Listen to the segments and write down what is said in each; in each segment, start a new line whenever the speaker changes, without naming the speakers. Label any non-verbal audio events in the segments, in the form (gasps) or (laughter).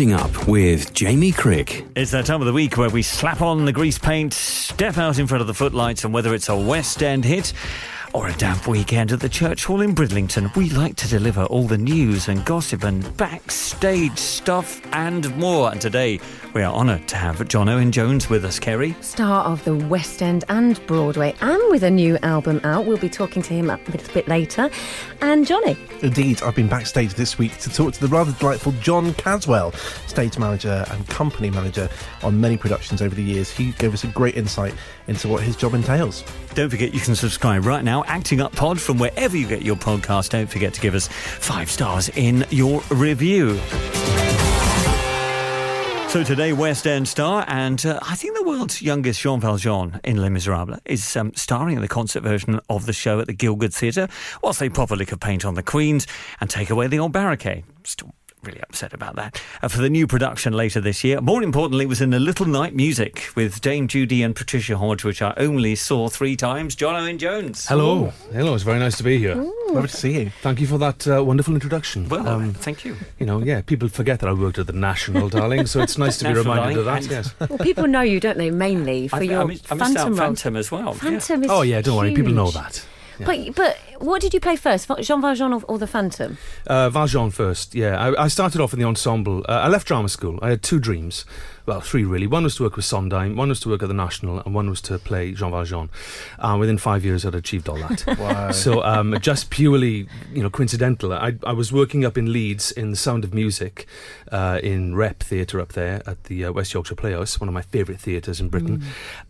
Up with Jamie Crick.
It's that time of the week where we slap on the grease paint, step out in front of the footlights, and whether it's a West End hit or a damp weekend at the Church Hall in Bridlington, we like to deliver all the news and gossip and backstage stuff and more. And today, we are honoured to have John Owen Jones with us, Kerry.
Star of the West End and Broadway, and with a new album out. We'll be talking to him a little bit later. And Johnny.
Indeed, I've been backstage this week to talk to the rather delightful John Caswell, stage manager and company manager on many productions over the years. He gave us a great insight into what his job entails.
Don't forget you can subscribe right now, Acting Up Pod, from wherever you get your podcast. Don't forget to give us five stars in your review. So today, West End star, and uh, I think the world's youngest Jean Valjean in Les Miserables is um, starring in the concert version of the show at the Gielgud Theatre, whilst they properly could paint on the Queens and take away the old barricade. Still really upset about that. Uh, for the new production later this year. More importantly, it was in a Little Night Music with Dame Judi and Patricia Hodge, which I only saw three times. John Owen Jones.
Hello. Hello, it's very nice to be here.
Lovely to see you.
Thank you for that uh, wonderful introduction.
Well, um, thank you.
You know, yeah, people forget that I worked at the National, darling, so it's nice to be
National,
reminded of that, yes. (laughs)
Well, people know you, don't they, mainly for
I,
your
I, missed- I missed
Phantom
out. Phantom as well. yeah.
Phantom is
Oh, yeah, don't worry, people know that. Yeah.
But but what did you play first, Jean Valjean or, or the Phantom?
Uh, Valjean first, yeah. I, I started off in the ensemble. Uh, I left drama school. I had two dreams. Well, three really. One was to work with Sondheim, one was to work at the National, and one was to play Jean Valjean. Uh, within five years, I'd achieved all that. (laughs)
Wow.
So um, just purely, you know, coincidental. I, I was working up in Leeds in the Sound of Music, uh, in Rep Theatre up there at the uh, West Yorkshire Playhouse, one of my favourite theatres in Britain.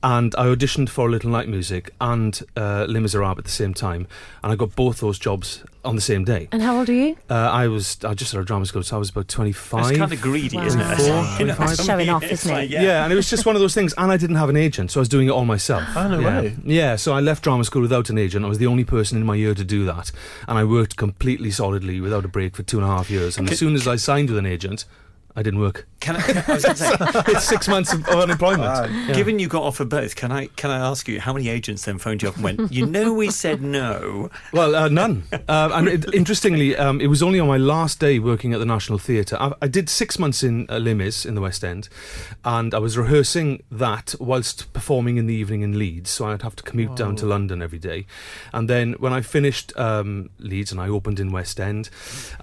And I auditioned for Little Night Music and uh, Les Miserables at the same time, and I got both those jobs on the same day.
And how old are you?
Uh, I was I just out of drama school, so I was about twenty five.
It's kind of greedy,
Wow.
isn't it?
Four, (laughs)
You know,
25.
it's
Showing off, isn't it?
like,
yeah. and it was just one of those things. And I didn't have an agent, so I was doing it all myself.
Oh, no
yeah.
way.
Yeah, so I left drama school without an agent. I was the only person in my year to do that, and I worked completely solidly without a break for two and a half years. And as soon as I signed with an agent, I didn't work.
Can I, I was say, (laughs)
it's six months of, of unemployment. Yeah.
given you got offered both, can I can I ask you how many agents then phoned you up and went, you know, we said no.
Well, uh, none. Uh, and it, interestingly, um, it was only on my last day working at the National Theatre. I, I did six months in uh, Les in the West End, and I was rehearsing that whilst performing in the evening in Leeds. So I'd have to commute down to London every day. And then when I finished um, Leeds and I opened in West End,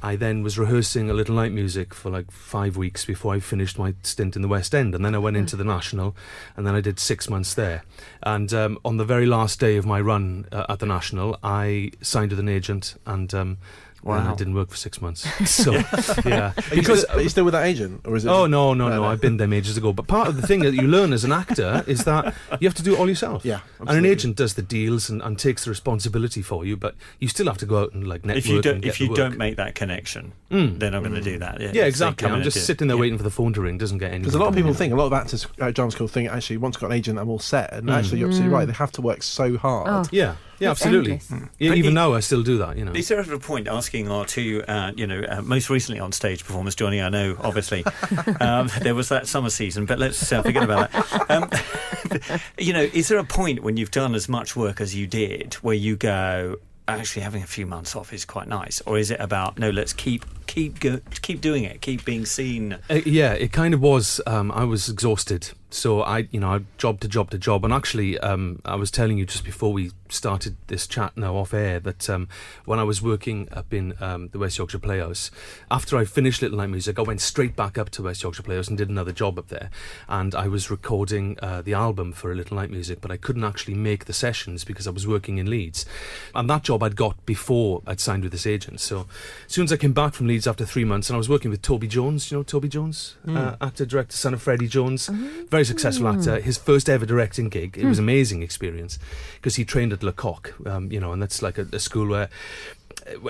I then was rehearsing a little night music for like five weeks before I finished my stint in the West End. And then I went into the National, and then I did six months there. And um, on the very last day of my run uh, at the National, I signed with an agent, and um, then
Wow.
I didn't work for six months. (laughs) So yeah,
Are you,
because.
still, are you still with that agent? Or is it
Oh no no
No,
no!
no.
I've been them ages ago. But part of the thing that you learn as an actor is that you have to do it all yourself.
Yeah,
and an agent does the deals and, and takes the responsibility for you, but you still have to go out and like network.
If you don't
and get
if you
the work.
don't make that connection,
Mm.
they're not going to do that. Yeah,
yeah, exactly. I'm just sitting there
Yeah.
waiting for the phone to ring. Doesn't get any.
Because a lot of people think, a lot of actors at drama school think, actually, once I've got an agent, I'm all set. And
Mm.
actually, you're absolutely right. They have to work so hard.
Oh.
Yeah, yeah,
It's
absolutely.
endless.
Yeah, even
it-
now, I still do that. You know.
Is there ever a point asking our two, uh, you know, uh, most recently on stage performers, Johnny? I know, obviously, (laughs) um, there was that summer season, but let's uh, forget about that. Um, (laughs) you know, is there a point when you've done as much work as you did where you go, actually, having a few months off is quite nice, or is it about no, let's keep keep go, keep doing it, keep being seen?
Uh, yeah, it kind of was. Um, I was exhausted, so I, you know, I job to job to job, and actually, um, I was telling you just before we started this chat now off air that um, when I was working up in um, the West Yorkshire Playhouse, after I finished Little Night Music, I went straight back up to West Yorkshire Playhouse and did another job up there, and I was recording uh, the album for Little Night Music, but I couldn't actually make the sessions because I was working in Leeds, and that job I'd got before I'd signed with this agent. So as soon as I came back from Leeds after three months, and I was working with Toby Jones, you know Toby Jones, uh, actor, director, son of Freddie Jones, very successful actor. His first ever directing gig. It was an amazing experience because he trained at Lecoq, um, you know, and that's like a, a school where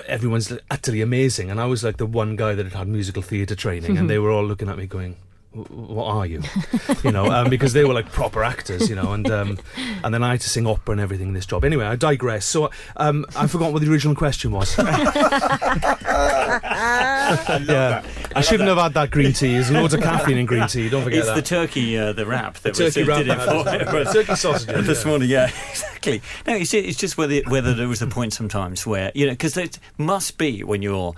everyone's utterly amazing. And I was like the one guy that had had musical theatre training, and they were all looking at me going. "Wh- What are you? you know, um, because they were like proper actors, you know, and um, and then I had to sing opera and everything in this job. Anyway, I digress. So um, I forgot what the original question was. (laughs) yeah, I, shouldn't have had that green tea. There's loads of caffeine in green tea. Don't forget
It's
that.
the turkey, uh, the wrap that
The
was
turkey wrap
did it for
turkey sausages, (laughs)
this
yeah.
morning. Yeah, (laughs) exactly. No, it's, it's just whether whether there was a point sometimes where you know because it must be when you're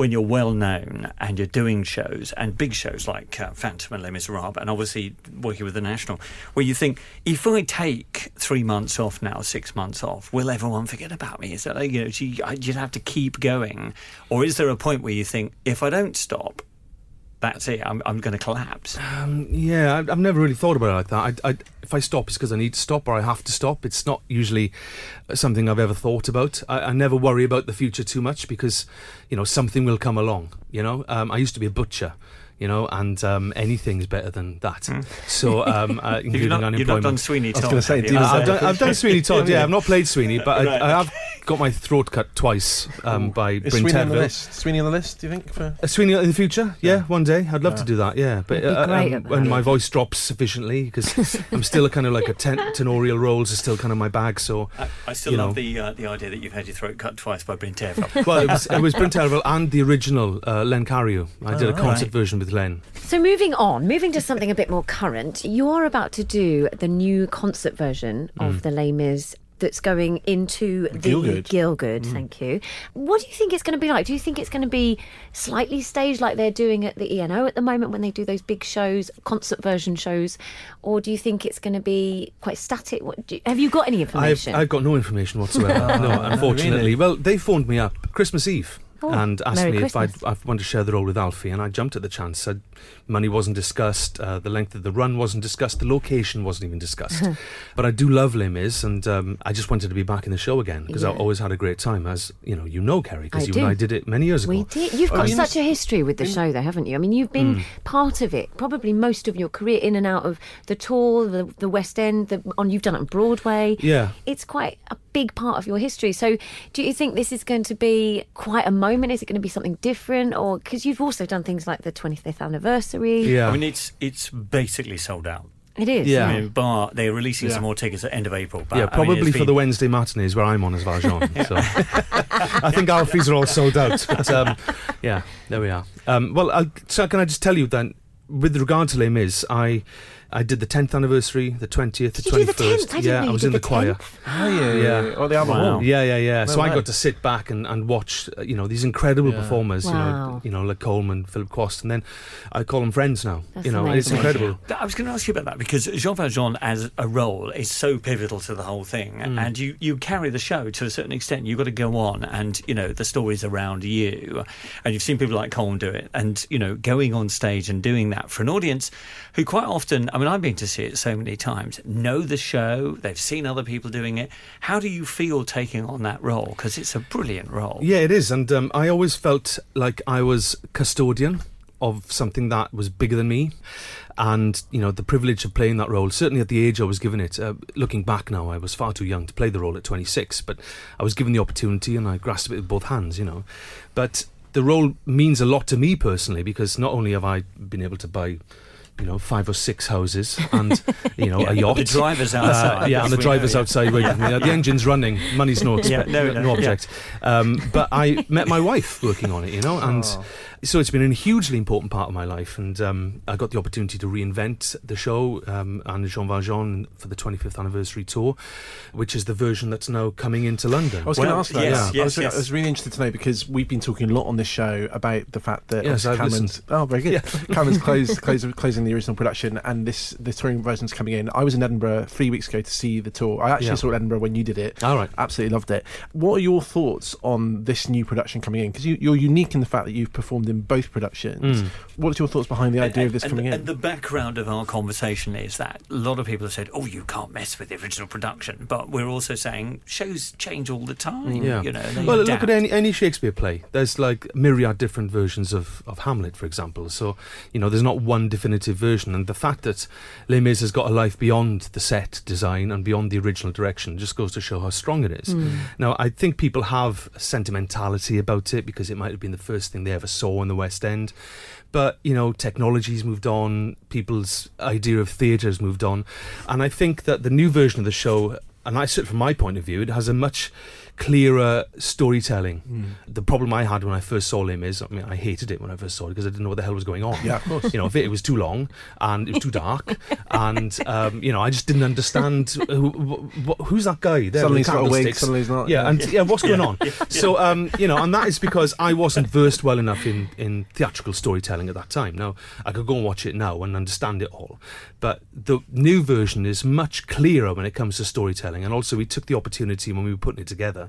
when you're well known and you're doing shows and big shows like uh, Phantom and Les Miserables, and obviously working with the National, where you think if I take three months off now, six months off, will everyone forget about me? Is that like, you know you, you'd have to keep going, or is there a point where you think if I don't stop, that's it. I'm, I'm going to collapse.
Um, yeah, I, I've never really thought about it like that. I, I, if I stop, it's because I need to stop or I have to stop. It's not usually something I've ever thought about. I, I never worry about the future too much because, you know, something will come along. You know, um, I used to be a butcher you know, and um, anything's better than that. Mm. So, um, uh, (laughs) including
you've not,
unemployment.
You've not done Sweeney Todd.
I was going to
say,
uh,
I've, done, I've done Sweeney Todd. (laughs) yeah, I've not played Sweeney, but
right.
I, I, have got my throat cut twice um, by
Is
Bryn
Sweeney on the
Terfel.
list? Sweeney on the list? Do you think? For
Uh, Sweeney in the future? Yeah,
Yeah.
one day. I'd love
Yeah.
to do that. Yeah, but uh,
great
um,
that.
when my voice drops sufficiently, because (laughs) I'm still a kind of like a ten- tenorial roles are still kind of my bag. So,
I, I still
you
love the uh, the idea that you've had your throat cut twice by Bryn Terfel.
well, it was it was Bryn Terfel and the original uh, Len Cariou. I did a
Oh,
concert
right.
version with Len.
So moving on, moving to something a bit more current, you're about to do the new concert version
Mm.
of the Les Mis that's going into the
Gilgood.
Gielgud,
Mm.
Thank you. What do you think it's going to be like? Do you think it's going to be slightly staged like they're doing at the ENO at the moment when they do those big shows, concert version shows, or do you think it's going to be quite static? What do you, have you got any
I've,
information?
I've got no information whatsoever. (laughs) no, unfortunately.
really?
Well, they phoned me up Christmas Eve.
Oh,
and asked
Merry
me if I'd,
Christmas.
I wanted to share the role with Alfie, and I jumped at the chance. Said money wasn't discussed, uh, the length of the run wasn't discussed, the location wasn't even discussed. (laughs) but I do love Les Mis, and um, I just wanted to be back in the show again because I always had a great time. As you know, you know, Kerry, because you
do.
and I did it many years ago.
We did. You've
I
got
mean,
such a history with the show, though, haven't you? I mean, you've been
Hmm.
part of it, probably most of your career, in and out of the tour, the, the West End. The, on you've done it on Broadway.
Yeah.
it's quite a big part of your history. So, do you think this is going to be quite a moment? Is it going to be something different, or because you've also done things like the 25th anniversary?
Yeah.
I mean, it's it's basically sold out.
it is.
Yeah.
I mean, bar they're releasing
Yeah.
some more tickets at end of April. But,
yeah,
I mean,
probably
it's
for the Wednesday matinees where I'm on as Valjean. (laughs) so I think our fees are all sold out. But um, yeah, there we are. Um, well, I'll, so can I just tell you then, with regard to Les Mis, I I did the 10th anniversary, the 20th, the
Did you do
21st.
the 10th? I didn't
yeah,
know
I was
did
in the,
the
choir.
oh yeah, yeah.
Yeah.
Oh, the album
Wow.
Yeah, yeah, yeah.
No
so I got to sit back and, and watch, uh, you know, these incredible
Yeah.
performers, you know, you know, like Coleman, Philip Quast, and then I call them friends now.
That's
you know, it's incredible.
I was going to ask you about that because Jean Valjean as a role is so pivotal to the whole thing,
Mm.
and you, you carry the show to a certain extent. You've got to go on, and you know the stories around you, and you've seen people like Colm do it, and you know going on stage and doing that for an audience who quite often, I mean, I've been to see it so many times, know the show, they've seen other people doing it. How do you feel taking on that role? Because it's a brilliant role.
Yeah, it is, and um, I always felt like I was custodian of something that was bigger than me, and you know the privilege of playing that role. Certainly at the age I was given it. Uh, looking back now, I was far too young to play the role at 26, but I was given the opportunity and I grasped it with both hands. You know, but the role means a lot to me personally because not only have I been able to buy. You know, five or six hoses and you know (laughs)
Yeah,
a yacht.
the driver's
Uh,
outside,
yeah, and the driver's
know, yeah.
outside waiting for me. The engine's running. Money's no, (laughs)
Yeah,
expe-
no,
no,
no, yeah.
object. Um, but I met my wife working on it, you know, and
Oh.
So it's been a hugely important part of my life. And um, I got the opportunity to reinvent the show um, and Jean Valjean for the 25th anniversary tour, which is the version that's now coming into London.
I was going to ask that.
yes,
yeah. I,
yes,
was,
yes.
I was really interested to know because we've been talking a lot on this show about the fact that
Yes,
obviously Cameron's oh very good. (laughs) Cameron's (laughs) closed, closed, closing the original production, and this the touring version's coming in. I was in Edinburgh three weeks ago to see the tour. I actually
Yeah.
saw it Edinburgh when you did it.
All right.
Absolutely loved it. What are your thoughts on this new production coming in? Because you, you're unique in the fact that you've performed in both productions.
Mm.
What's your thoughts behind the idea of this
and,
coming in?
and the background of our conversation is that a lot of people have said, "Oh, you can't mess with the original production," but we're also saying shows change all the time.
Yeah.
you know. they
Well, look at any, any Shakespeare play. There's like myriad different versions of, of Hamlet, for example. So, you know, there's not one definitive version. And the fact that Les Mis has got a life beyond the set design and beyond the original direction just goes to show how strong it is. Now, I think people have sentimentality about it because it might have been the first thing they ever saw in the West End. But, you know, technology's moved on, people's idea of theatre has moved on. And I think that the new version of the show and I said from my point of view, it has a much clearer storytelling.
Hmm.
The problem I had when I first saw him is, I mean, I hated it when I first saw it because I didn't know what the hell was going on.
Yeah, of course.
You know, it, was too long and it was too dark, (laughs) and um, you know, I just didn't understand who, wh- who's that guy there.
Suddenly he's
the
got a wig,
candlesticks?
suddenly he's not,
Yeah,
yeah.
and yeah, what's going (laughs) on? So, um, you know, and that is because I wasn't versed well enough in in theatrical storytelling at that time. Now I could go and watch it now and understand it all, but the new version is much clearer when it comes to storytelling. And also, we took the opportunity when we were putting it together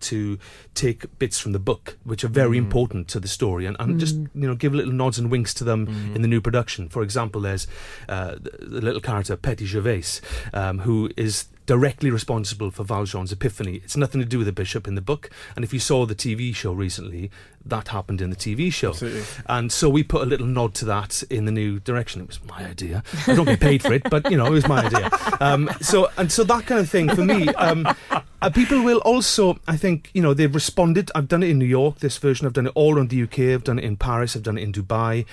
to take bits from the book, which are very important to the story, and, and just you know give little nods and winks to them in the new production. For example, there's uh, the, the little character Petit Gervais, um, who is directly responsible for Valjean's epiphany. It's nothing to do with the bishop in the book. And if you saw the TV show recently, that happened in the TV show.
Absolutely.
And so we put a little nod to that in the new direction. It was my idea. I don't get paid for it, but you know, it was my idea. Um, so and so that kind of thing for me. Um, uh, people will also, I think, you know, they've responded. I've done it in New York. This version, I've done it all around the UK. I've done it in Paris. I've done it in Dubai,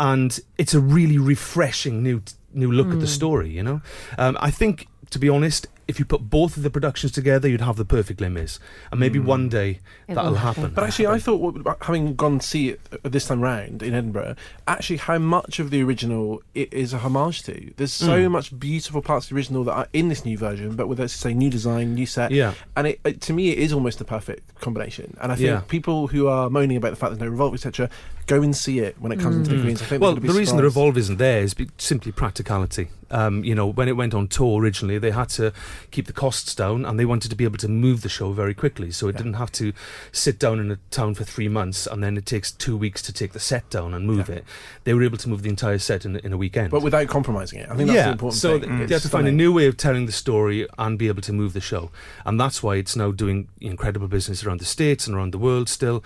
and it's a really refreshing new new look at the story. You know, um, I think to be honest, if you put both of the productions together, you'd have the perfect Les Mis, and maybe one day
It
that'll happen.
happen.
But actually, I thought, having gone to see it uh, this time round in Edinburgh, actually how much of the original it is a homage to. There's so
Mm.
much beautiful parts of the original that are in this new version, but with, let's say, new design, new set.
Yeah.
And it, it, to me, it is almost the perfect combination. And I think
Yeah.
people who are moaning about the fact there's no revolve, etc., go and see it when it comes into the Queens. I think
well,
they're
the
gonna
reason the
surprised.
Revolve isn't there is simply practicality. Um, you know, when it went on tour originally, they had to keep the costs down, and they wanted to be able to move the show very quickly, so it
Yeah.
didn't have to sit down in a town for three months, and then it takes two weeks to take the set down and move
Yeah.
it. They were able to move the entire set in, a- in a weekend.
But without compromising it. I think that's
yeah,
the important
so
thing.
th-
It's
they had to find a new way of telling the story and be able to move the show, and that's why it's now doing incredible business around the states and around the world still.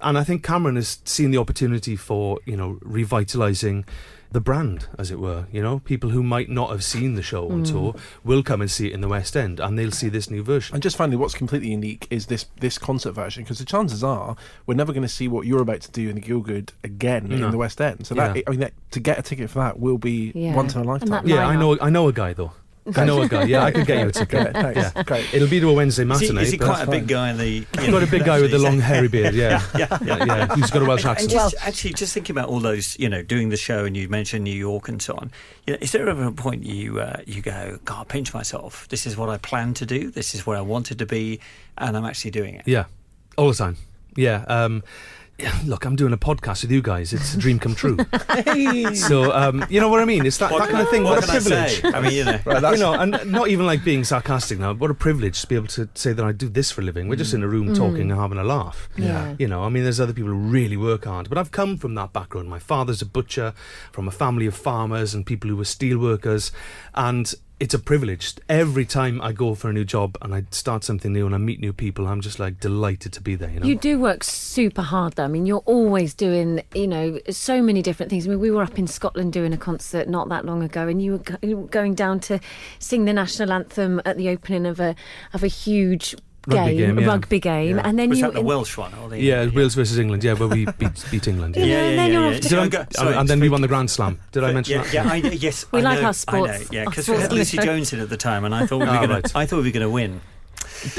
And I think Cameron has seen the opportunity for you know revitalizing the brand, as it were. You know, people who might not have seen the show on tour will come and see it in the West End, and they'll see this new version.
And just finally, what's completely unique is this this concert version because the chances are we're never going to see what you're about to do in the Gielgud again
No.
in the West End. So that
Yeah.
I mean, that, to get a ticket for that will be
Yeah.
once in a lifetime.
yeah, I know. I know a guy though. I know a guy. Yeah, I could get you a ticket.
Great, (laughs) thanks. Great.
It'll be to a Wednesday
Is he,
matinee.
is he
but
quite a
that's
big guy in the? You
Quite a big guy with the long hairy beard. (laughs) Yeah,
yeah, yeah.
yeah. Who's got a Welsh
And
accent?
just, actually, just thinking about all those, you know, doing the show, and you mentioned New York and so on. You know, is there ever a point you uh, you go, God, I pinch myself. This is what I planned to do. This is where I wanted to be, and I'm actually doing it.
Yeah, all the time. Yeah. Um, yeah, (laughs) look, I'm doing a podcast with you guys. It's a dream come true. (laughs) so, um, you know what I mean? It's that, that kind of thing. What, a
can I
privilege.
I mean, you know,
you know, and not even like being sarcastic now. What a privilege to be able to say that I do this for a living. We're just in a room talking and having a laugh.
Yeah.
You know, I mean, there's other people who really work hard, but I've come from that background. My father's a butcher, from a family of farmers and people who were steel workers, and it's a privilege. Every time I go for a new job and I start something new and I meet new people, I'm just like delighted to be there. You know,
You do work super hard, though. I mean, you're always doing, you know, so many different things. I mean, we were up in Scotland doing a concert not that long ago, and you were, you were going down to sing the national anthem at the opening of a of a huge
Rugby game, yeah.
rugby game,
Yeah.
and then
was
you
that the Welsh one? Or the,
yeah, Wales versus England. Yeah, where we (laughs) beat, beat England.
Yeah,
Yeah.
and then you're off to go-
Go- sorry,
and then we won the Grand Slam. Did I mention
yeah,
that?
Yeah, I, yes. (laughs)
We
I
like
know,
our
I
sports-
know, yeah, because we had Lucy. Jones in at the time, and I thought we were
Ah,
going
right.
I thought we were going to win.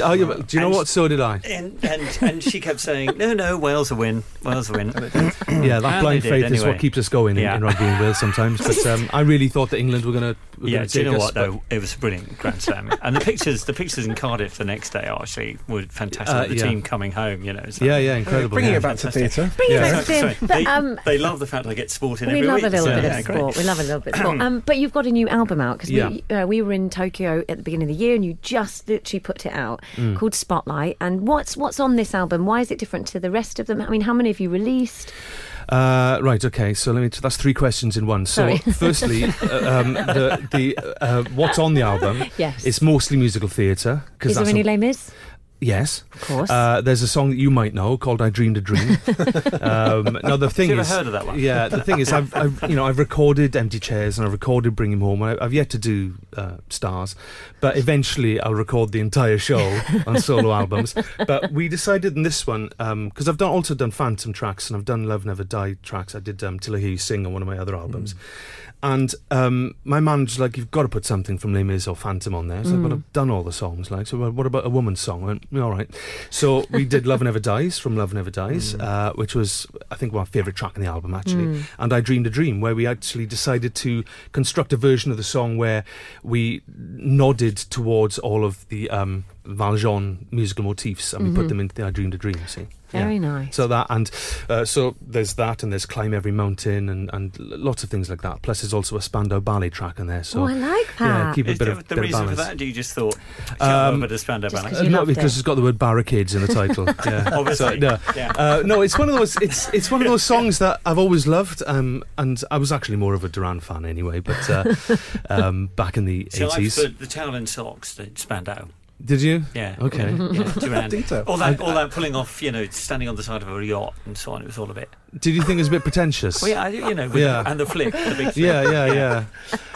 Oh, yeah, do you know
And-
what? So did I.
And, and and she kept saying, "No, no, Wales will win. Wales will win." (coughs)
Yeah, that
And
blind
they
faith
did
is what keeps us going in,
Yeah.
in rugby in Wales sometimes. But um, I really thought that England were going to
yeah,
take
do you know
us.
what though? It was a brilliant Grand Slam, and the pictures, the pictures in Cardiff the next day actually were fantastic.
Uh,
the
yeah.
team coming home, you know. so-
Yeah, yeah, incredible.
Bringing
yeah.
it back to theatre.
Bring
Yeah.
it back to
sorry. They,
um,
they love the fact I get sport in
we
every
love
week.
a little
so,
bit
yeah,
of
great.
sport. We love a little bit of sport. (coughs) Um, but you've got a new album out because we, uh, we were in Tokyo at the beginning of the year, and you just literally put it out
Mm.
called Spotlight. And what's what's on this album? Why is it different to the rest of them? I mean, how many have you released?
Uh, right. Okay. So let me. That's three questions in one. So, (laughs) firstly, uh, um, the the uh, what's on the album? (laughs)
Yes.
It's mostly musical theatre.
Is there any Les Mis?
Yes.
Of course.
Uh, there's a song that you might know called "I Dreamed a Dream." (laughs) um, now the thing is,
heard of that one?
yeah, the thing is, I've, I've you know I've recorded "Empty Chairs" and I've recorded "Bring Him Home." I, I've yet to do uh, "Stars," but eventually I'll record the entire show on (laughs) solo albums. But we decided in this one because I've done also done Phantom tracks and I've done "Love Never Die" tracks. I did um, "Till I Hear You Sing" on one of my other albums. And um, my man's like, you've got to put something from Les Mis or Phantom on there. So, but I've done all the songs. Like, so what about a woman's song? I went, all right. So we did Love Never Dies from Love Never Dies, uh, which was, I think, my favourite track in the album, actually. And I Dreamed a Dream, where we actually decided to construct a version of the song where we nodded towards all of the um, Valjean musical motifs and we put them into the I Dreamed a Dream, see?
Very nice.
So that and uh, so there's that and there's climb every mountain and and lots of things like that. Plus there's also a Spandau ballet track in there. So
oh, I like that.
yeah, keep a
Is
bit of,
the
bit of
reason for that? Do you just thought,
Um,
um, a bit of Spandau
just
Ballet?
'cause
no, because
it.
it's got the word barricades in the title. (laughs) Yeah,
Obviously,
So, no.
yeah.
Uh, no, it's one of those. It's it's one of those songs that I've always loved. Um, and I was actually more of a Duran fan anyway. But uh, (laughs) um, back in the
So I
eighties,
put the towel and socks, the Spandau.
Did you?
Yeah.
Okay.
Yeah, Duran. (laughs) All that, all that pulling off, you know, standing on the side of a yacht and so on. It was all a bit.
Did you think it was a bit pretentious?
Well, yeah, I- you know, with
Yeah.
and the flick, the big flick.
Yeah, yeah, yeah.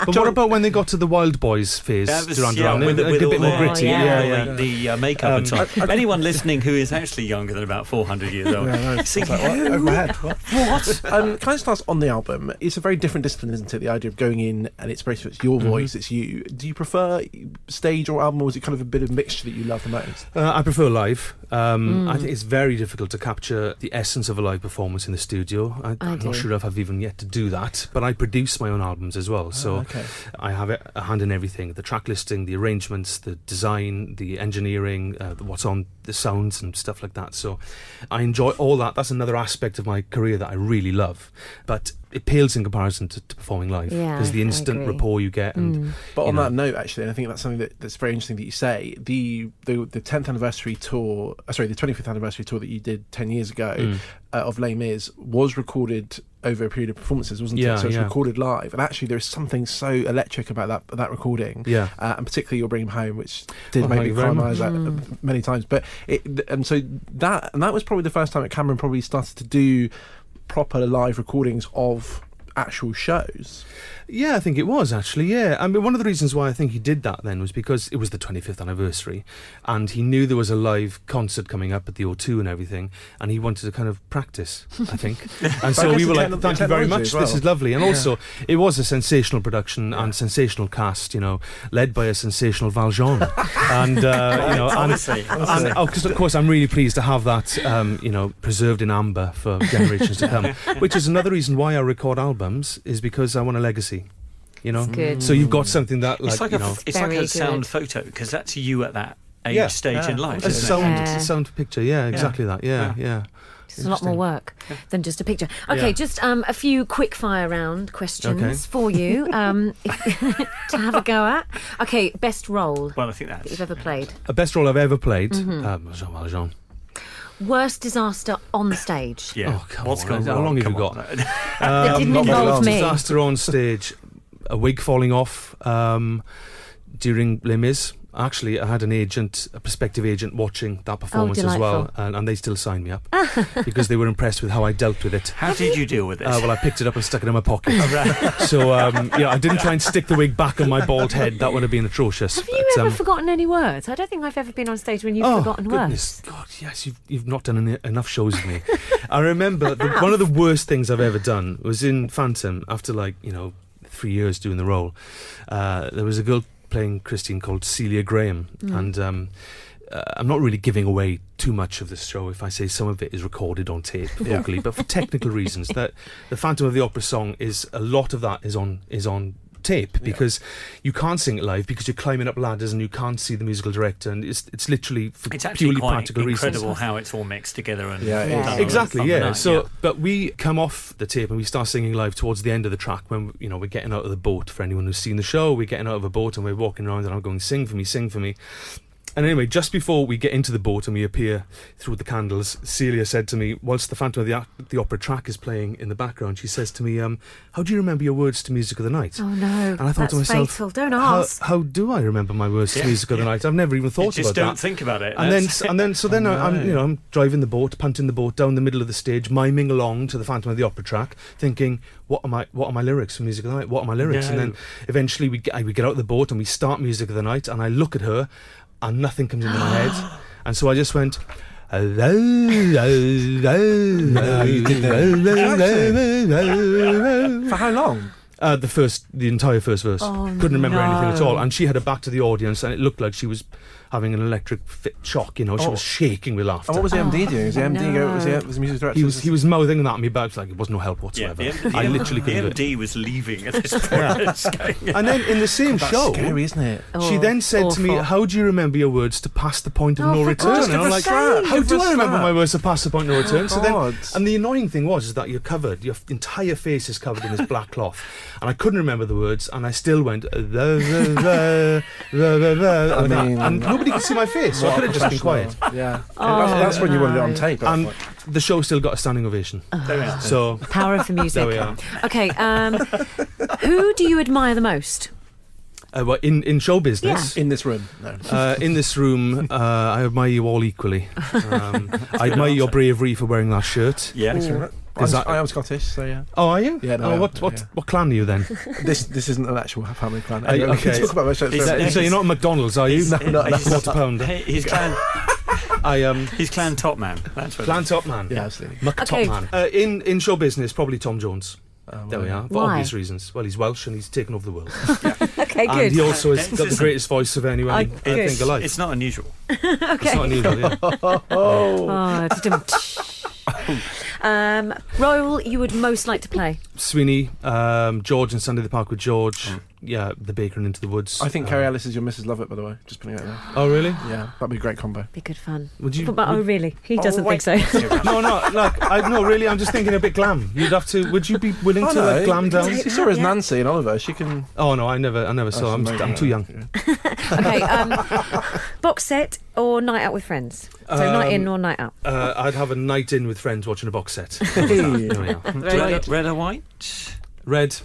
But what about when they got to the Wild Boys phase?
That was,
Duran
yeah,
Duran?
with,
a
with
bit
all
more
the,
gritty.
yeah,
Yeah, yeah.
the, the uh, makeup and so on.
I- I-
Anyone listening who is actually younger than about 400 years old, (laughs)
Yeah, no,
see,
it's like, what? over my head. What? (laughs) um, can I just ask on the album? It's a very different discipline, isn't it? The idea of going in and it's very it's your voice, it's you. Do you prefer stage or album, or is it kind of a bit of mixture that you love the most?
Uh, I prefer live. Um, I think it's very difficult to capture the essence of a live performance in the studio. I,
do.
not sure if I've even yet to do that, but I produce my own albums as well. So
Oh, okay.
I have a a hand in everything the track listing, the arrangements, the design, the engineering, uh, what's on the sounds and stuff like that. So I enjoy all that. That's another aspect of my career that I really love. But it pales in comparison to, to performing live
Yeah,
because the instant rapport you get and
Mm.
But on
know.
that note, actually, and I think that's something that, that's very interesting that you say. The the the tenth anniversary tour, uh, sorry, the twenty fifth anniversary tour that you did ten years ago
Mm.
uh, of Les Mis was recorded over a period of performances, wasn't
Yeah,
it? So it's
yeah.
recorded live, and actually, there is something so electric about that that recording.
yeah.
Uh, and particularly your bring him home, which did
Oh,
make
thank
me cry my eyes out uh, many times. But it, and so that and that was probably the first time that Cameron probably started to do proper live recordings of actual shows.
Yeah, I think it was actually. Yeah, I mean, one of the reasons why I think he did that then was because it was the 25th anniversary, and he knew there was a live concert coming up at the O2 and everything, and he wanted to kind of practice. I think, (laughs) and so we were like, "Thank you very much.
as
This is lovely." And
Yeah.
also, it was a sensational production and sensational cast. You know, led by a sensational Valjean, and uh, (laughs) you know, and,
Honestly,
and of course, of course, I'm really pleased to have that, um, you know, preserved in amber for generations to come. (laughs) Which is another reason why I record albums, is because I want a legacy. You know,
good.
so you've got something that, like,
it's like
you
a,
know,
f- it's like
Very
a sound photo because that's you at that age
Yeah.
stage in life.
a
isn't it?
sound,
Yeah.
sound picture. Yeah, exactly that. Yeah, yeah.
It's a lot more
Interesting.
work than just a picture. Okay,
Yeah.
just um, a few quick fire round questions
Okay.
for you um, (laughs) to have a go at. Okay, best role
Well, I think
that you've
that's.
ever played.
A best role I've ever played.
Mm-hmm.
Um, Jean Valjean.
Worst disaster on stage.
Yeah.
Oh, come
What's
on.
gone
How long have you got?
on. (laughs)
That didn't
not very
involve
long.
me.
Disaster on stage. A wig falling off um, during Les Mis. Actually, I had an agent, a prospective agent, watching that performance as well,
Oh,
and, and they still signed me up (laughs) because they were impressed with how I dealt with it.
How did you deal with it?
Uh, well, I picked it up and stuck it in my pocket. (laughs) so, um, yeah, I didn't try and stick the wig back on my bald head. That would have been atrocious.
Have you
But,
ever
um,
forgotten any words? I don't think I've ever been on stage when you've
oh,
forgotten
goodness.
words.
God, yes, you've, you've not done en- enough shows with me. I remember the, one of the worst things I've ever done was in Phantom after, like, you know, three years doing the role. Uh, there was a girl playing Christine called Celia Graham,
Mm.
and um, uh, I'm not really giving away too much of this show if I say some of it is recorded on tape vocally, but for technical reasons, that the Phantom of the Opera song is a lot of that is on is on tape because you can't sing it live because you're climbing up ladders and you can't see the musical director and it's it's literally for
it's actually
purely practical
incredible
reasons.
how it's all mixed together and
Yeah,
Yeah.
done
Exactly, yeah.
night,
So, but we come off the tape and we start singing live towards the end of the track when you know we're getting out of the boat. For anyone who's seen the show, we're getting out of a boat and we're walking around and I'm going, "Sing for me, sing for me." And anyway, just before we get into the boat and we appear through the candles, Celia said to me, whilst the Phantom of the, Ac- the Opera track is playing in the background, she says to me, um, "How do you remember your words to Music of the Night?"
Oh no,
And I thought
that's
to myself,
fatal. Don't
how,
ask.
how do I remember my words
Yeah.
to Music of the Night? I've never even
You
thought
just
about
don't
that
think about it.
and then,
That's-
and then, so (laughs) then
Oh,
I, I'm, you know, I'm driving the boat, punting the boat down the middle of the stage, miming along to the Phantom of the Opera track, thinking, "What are my, what are my lyrics for Music of the Night? What are my lyrics?" And
No.
then eventually we get, we get out of the boat and we start Music of the Night, and I look at her, and nothing comes into my head, (gasps) and so I just went.
you did
For
For how long?
Uh, the first, the entire first verse.
Oh,
Couldn't remember anything at all. And she had her back to the audience, and it looked like she was having an electric fit shock. You know, she
Oh.
was shaking with laughter.
And what was the MD
Oh,
doing? Was the MD go? Was he was the music director?
he was he was mouthing that at me, but it was like it was no help
Yeah,
whatsoever.
the, the,
I literally couldn't do it.
the MD was leaving at this point. (laughs) It's
And then in the same
That's
show,
scary, isn't it?
she
Oh,
then said to me, "How do you remember your words to pass the point of
Oh,
no return?" And I'm like, "How
Give
do I remember my words to pass the point of no return?" So then, and the annoying thing was is that you're covered, your entire face is covered in this black cloth, and I couldn't remember the words, and I still went, uh, "The, the, the, the, the, the,"
I
like that.
mean-
and nobody could see my face, so I could have just been quiet.
Yeah.
Oh,
that's, that's when you wanted it on tape.
And
that's
the show still got a standing ovation.
there.
So
Power of the (laughs) music.
There we are.
Okay, um, who do you admire the most?
uh, well, in in show business.
in this room. No.
Uh, in this room, uh, I admire you all equally. (laughs) Um, I admire your bravery for wearing that shirt.
Yeah.
I'm,
Is that-
I am Scottish, so yeah.
Oh, are you?
Yeah, no,
oh,
am,
what what
yeah.
what clan are you then? (laughs)
This this isn't an actual family clan.
Are you-
Anyway,
okay.
talk about my show. So-
that-
so you're not McDonald's, are you?
He's-
No, no, no.
he's-
Quarter pounder. (laughs)
Hey, He's clan,
I um,
he's clan top man. That's what
clan top man.
Yeah, absolutely.
Muck
Okay.
top man. Uh, in in show business, probably Tom Jones.
Um,
There we are. For
Why?
obvious reasons. Well, he's Welsh and he's taken over the world. (laughs)
Okay,
and
good.
And he also has got the greatest voice of anyone I,
I-
I
good.
think alive.
It's not unusual.
It's not unusual, yeah.
Oh, da-dum. Um, role you would most like to play?
Sweeney, um, George and Sunday the Park with George. Yeah, the Baker and Into the Woods.
I think
um,
Kerry Ellis is your Mrs. Lovett, by the way. Just putting it out there.
Oh, really?
Yeah, that'd be a great combo.
Be good fun.
Would you?
But, but- oh, really? He
Oh,
doesn't
wait.
think so. (laughs)
no, no, like, I, no, really, I'm just thinking a bit glam. You'd have to, would you be willing to like, glam down?
You saw her as
Yeah.
Nancy and Oliver. She can.
Oh, no, I never, I never saw, I'm,
That's
I'm too young. (laughs)
okay, um, box set or night out with friends? So night
Um,
in or night out?
Uh, I'd have a night in with friends watching a box set. (laughs)
Hey.
There we are.
Very
Red,
good.
red or white?
Red.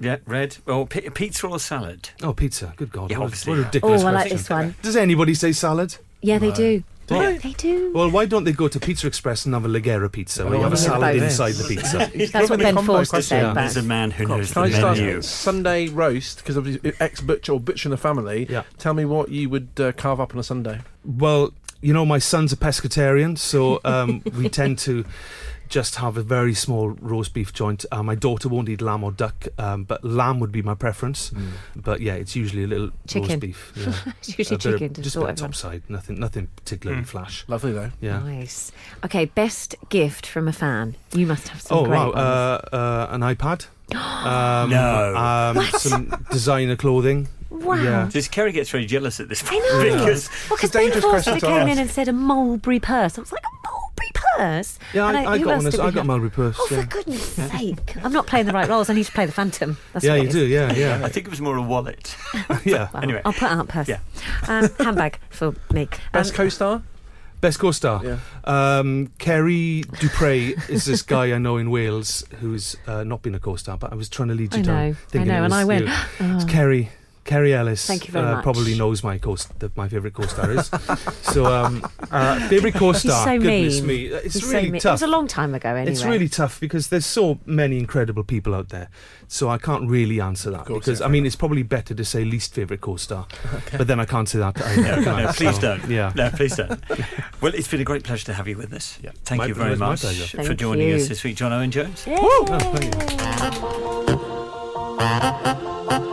Yeah, red. Or pi- pizza or salad?
Oh, pizza. Good God.
Yeah,
what, a,
obviously,
what a
yeah.
ridiculous
Oh, I like
question.
this one.
Does anybody say salad?
Yeah, they do.
Do they?
they do.
Well, why don't they go to Pizza Express and have a Leggera pizza where
Oh,
you have a salad inside the pizza?
That's what Ben
combo
Forster
question.
said.
Yeah.
There's a man who knows
Can
the
just ask
menu.
Sunday roast? Because obviously ex butcher or butcher in the family.
Yeah.
Tell me what you would uh, carve up on a Sunday.
Well, you know, my son's a pescatarian, so um, we tend to just have a very small roast beef joint. Uh, my daughter won't eat lamb or duck, um, but lamb would be my preference. But yeah, it's usually a little
Chicken.
roast beef. (laughs) Yeah.
It's
A
usually
bit of-
chicken
just
sort
a bit
everyone.
topside, nothing, nothing particularly
Mm.
flash.
Lovely though.
Yeah.
Nice. Okay, best gift from a fan. You must have some
Oh
great
wow!
ones.
Uh, uh, an iPad. (gasps) um,
No.
Um, some designer clothing.
wow.
yeah.
Just Kerry gets very jealous at this point.
I
point
know.
because
Well, because
It's a
Ben
dangerous
Forster
question
came in and said a mulberry purse. I was like, a mulberry purse?
Yeah,
And
I, I
who
got one. as- I got
have?
Mulberry Purse.
Oh,
yeah.
for goodness sake. I'm not playing the right roles. I need to play the Phantom. That's
yeah, you do. Yeah, yeah,
I think it was more a wallet. (laughs) (laughs)
yeah.
Well,
Anyway.
I'll put out purse.
Yeah.
Um, handbag for me.
Best
Um,
co-star?
Best co-star.
Yeah.
Um, Kerry Dupre is this guy I know in Wales who's uh, not been a co-star, but I was trying to lead you
I
down.
know, I
thinking
know, and I went,
you. (gasps)
oh.
It's Kerry. Kerry Ellis.
Thank you very
uh,
much.
Probably knows my co the, my favourite co-star is. so, um, uh, favourite co-star. (laughs)
so
goodness
mean.
me, it's
He's so
really
mean. It was a long time ago, anyway.
It's really tough because there's so many incredible people out there. So I can't really answer that
course,
because
yeah,
I mean it's probably better to say least favourite co-star, (laughs) but then I can't say that. Either, (laughs)
No, no, please
So,
don't.
Yeah.
No, please don't. Well, it's been a great pleasure to have you with us.
Yeah.
Thank
My-
you very
it was my
much for
Thank
joining
you.
us this week, John Owen Jones.
Yay.
Oh, thank you.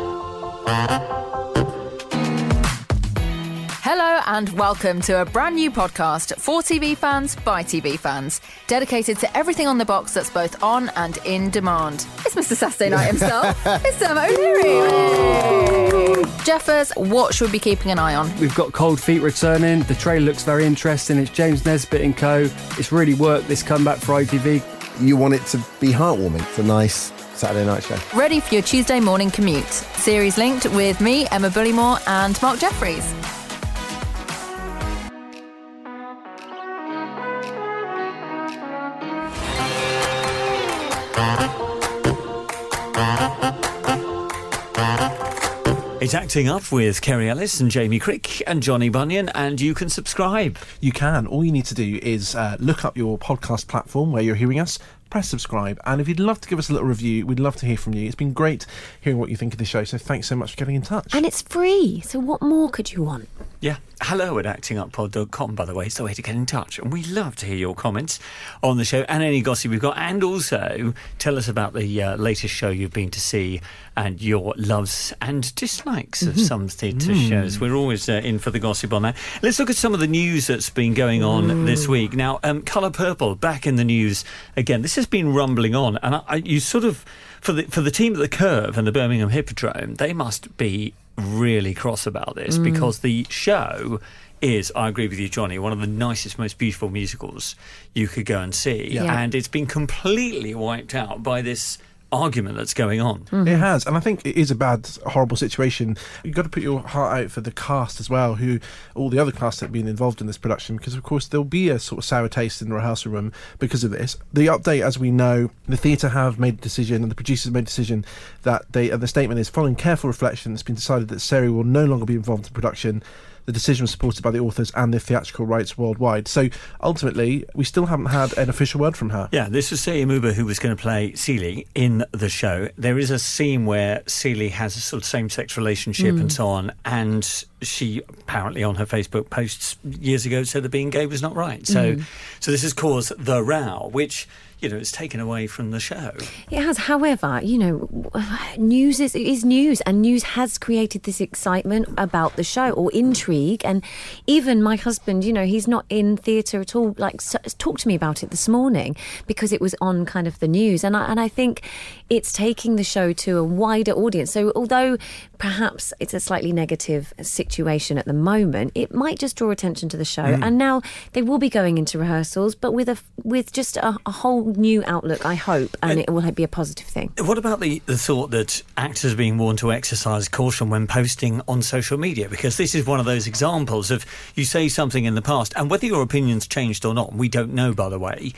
Hello and welcome to a brand new podcast for TV fans by TV fans, dedicated to everything on the box that's both on and in demand. It's Mr. Saturday Night (laughs) himself. it's Sam O'Leary. Jeffers, what should we be keeping an eye on?
We've got Cold Feet returning. The trailer looks very interesting. It's James Nesbitt and co. It's really worked this comeback for ITV.
you want it to be heartwarming. It's a nice Saturday night show.
Ready for your Tuesday morning commute. Series linked with me, Emma Bullimore, and Mark Jefferies.
It's acting up with Kerry Ellis and Jamie Crick and Johnny Bunyan, and you can subscribe.
You can. All you need to do is uh, look up your podcast platform where you're hearing us, press subscribe, and if you'd love to give us a little review, we'd love to hear from you. It's been great hearing what you think of the show, so thanks so much for getting in touch.
And it's free. So what more could you want?
Yeah, hello at actinguppod.com, by the way, is the way to get in touch. And we love to hear your comments on the show and any gossip we've got. And also tell us about the uh, latest show you've been to see and your loves and dislikes of some theatre shows. We're always uh, in for the gossip on that. Let's look at some of the news that's been going on this week. Now, um, Colour Purple back in the news again. This has been rumbling on, and I, I, you sort of for the for the team at the Curve and the Birmingham Hippodrome, they must be really cross about this mm. because the show is, I agree with you, Johnny, one of the nicest, most beautiful musicals you could go and see,
Yeah.
and it's been completely wiped out by this argument that's going on.
It has, and I think it is a bad, horrible situation. You've got to put your heart out for the cast as well, who all the other cast that have been involved in this production, because of course there'll be a sort of sour taste in the rehearsal room because of this. The update, as we know, the theatre have made a decision, and the producers have made a decision that they. Uh, the statement is, following careful reflection, it's been decided that Seyi will no longer be involved in production. The decision was supported by the authors and the theatrical rights worldwide. So ultimately, we still haven't had an official word from her.
Yeah, this was Seyi Omooba who was going to play Celie in the show. There is a scene where Celie has a sort of same sex relationship and mm. so on, and she apparently on her Facebook posts years ago said that being gay was not right. So, mm. so this has caused the row, which you know is taken away from the show.
It has, however, you know, news is, is news, and news has created this excitement about the show or intrigue. And even my husband, you know, he's not in theatre at all. Like, s talked to me about it this morning because it was on kind of the news, and I, and I think it's taking the show to a wider audience. So, although perhaps it's a slightly negative situation at the moment, it might just draw attention to the show. Mm. And now they will be going into rehearsals, but with a with just a, a whole new outlook, I hope, and it will be a positive thing.
What about the, the thought that actors are being warned to exercise caution when posting on social media? Because this is one of those examples of you say something in the past, and whether your opinion's changed or not, we don't know, by the way.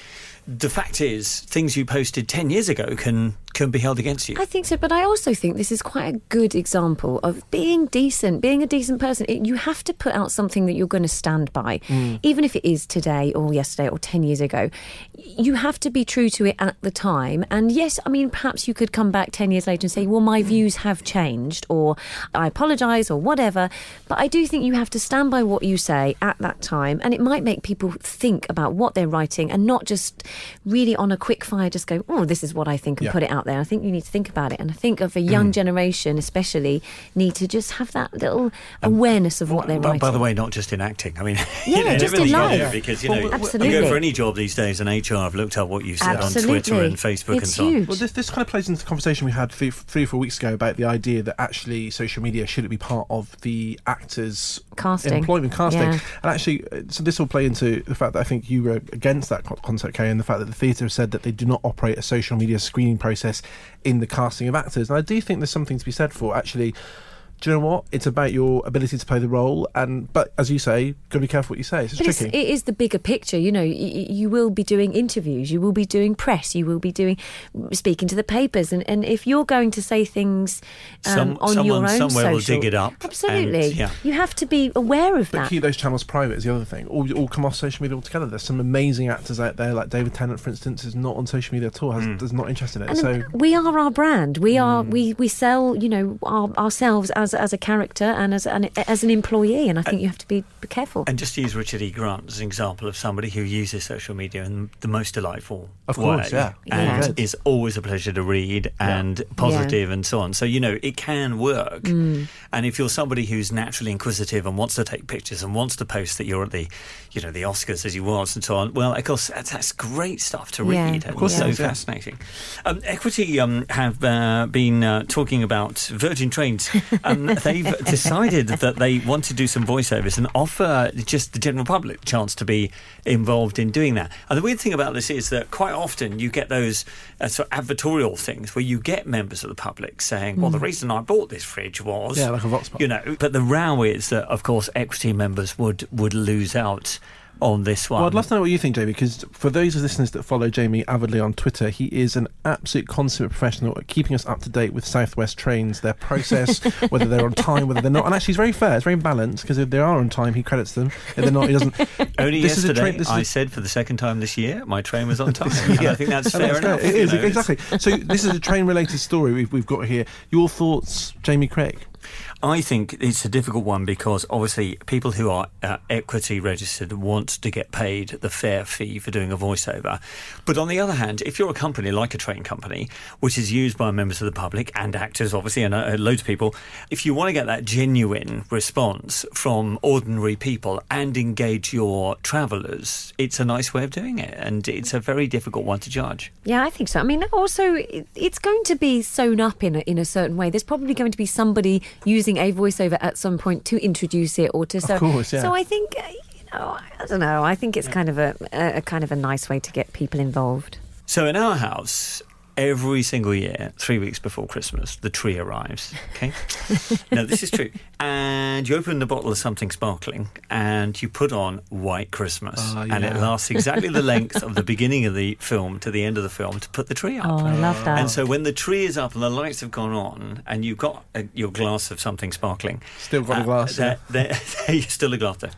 The fact is, things you posted 10 years ago can, can be held against you.
I think so, but I also think this is quite a good example of being decent, being a decent person. It, you have to put out something that you're going to stand by, mm. even if it is today or yesterday or 10 years ago. You have to be true to it at the time. And yes, I mean, perhaps you could come back 10 years later and say, well, my views have changed, or I apologise, or whatever. But I do think you have to stand by what you say at that time. And it might make people think about what they're writing and not just really on a quick fire just go, oh, this is what I think and
Yeah.
put it out there. I think you need to think about it. And I think of a young generation, especially, need to just have that little awareness of what they're
By,
writing.
by the way, not just in acting. I mean, (laughs)
Yeah,
you know,
just in
everything you
life.
do, because you know, you
Absolutely.
go for any job these days in HR. I've looked up what you've said on Twitter and Facebook and
It's
so on.
Well, this, this kind of plays into the conversation we had three, three or four weeks ago about the idea that actually social media shouldn't be part of the actors'
Casting.
employment casting.
Yeah.
And actually, uh, so this will play into the fact that I think you were against that concept, Kay, and the fact that the theatre have said that they do not operate a social media screening process in the casting of actors. And I do think there's something to be said for actually. Do you know what? It's about your ability to play the role, and but as you say, got to be careful what you say. It's
But
tricky.
it is the bigger picture. You know, y- y- you will be doing interviews, you will be doing press, you will be doing speaking to the papers, and, and if you're going to say things um,
Some-
on your
someone
own
somewhere will dig it up
Absolutely,
and- yeah.
you have to be aware of that.
But
that.
keep those channels private is the other thing. All, all come off social media altogether. There's some amazing actors out there, like David Tennant, for instance, is not on social media at all. Has,
Mm.
is not interested in it.
And
so
we are our brand. We are
Mm.
we, we sell you know our, ourselves as as a character and as an as an employee, and I think you have to be, be careful.
And just to use Richard E. Grant as an example of somebody who uses social media in the most delightful
Of course,
way,
yeah.
and
Yeah.
is always a pleasure to read and positive and so on. So you know it can work.
Mm.
And if you're somebody who's naturally inquisitive and wants to take pictures and wants to post that you're at the, you know, the Oscars as you was and so on, well, of course that's, that's great stuff to
Yeah.
read.
Of
and
course
so
yeah.
fascinating. Um, Equity um, have uh, been uh, talking about Virgin Trains. Um, (laughs) they've decided that they want to do some voiceovers and offer just the general public a chance to be involved in doing that. And the weird thing about this is that quite often you get those uh, sort of advertorial things where you get members of the public saying, "Well, the reason I bought this fridge was,"
Yeah, like a Vox pop.
you know. But the row is that, of course, equity members would would lose out on this one.
Well, I'd love to know what you think, Jamie, because for those listeners that follow Jamie avidly on Twitter, he is an absolute consummate professional at keeping us up to date with Southwest trains, their process, (laughs) whether they're on time, whether they're not. And actually, he's very fair, it's very balanced, because if they are on time, he credits them. If they're not, he doesn't. (laughs)
Only
This is a
yesterday,
train- this is
I
a-
said for the second time this year, my train was on (laughs) time. And I think that's fair
that's
enough.
It
know, it's-
exactly. So this is a train-related story we've, we've got here. Your thoughts, Jamie Crick?
I think it's a difficult one because obviously people who are uh, equity registered want to get paid the fair fee for doing a voiceover. But on the other hand, if you're a company like a train company, which is used by members of the public and actors, obviously, and uh, loads of people, if you want to get that genuine response from ordinary people and engage your travellers, it's a nice way of doing it. And it's a very difficult one to judge.
Yeah, I think so. I mean, also, it's going to be sewn up in a, in a certain way. There's probably going to be somebody using a voiceover at some point to introduce it or to. So,
course, yeah.
so I think, uh, you know, I don't know. I think it's kind of a, a, a kind of a nice way to get people involved.
So in our house, every single year, three weeks before Christmas, the tree arrives. Okay, no, this is true. And you open the bottle of something sparkling, and you put on White Christmas,
Oh,
and it lasts exactly the (laughs) length of the beginning of the film to the end of the film to put the tree up.
Oh, I love that.
And so when the tree is up and the lights have gone on, and you've got uh your glass of something sparkling,
Still got a
uh,
glass,
there- there- there's (laughs) still a glass there.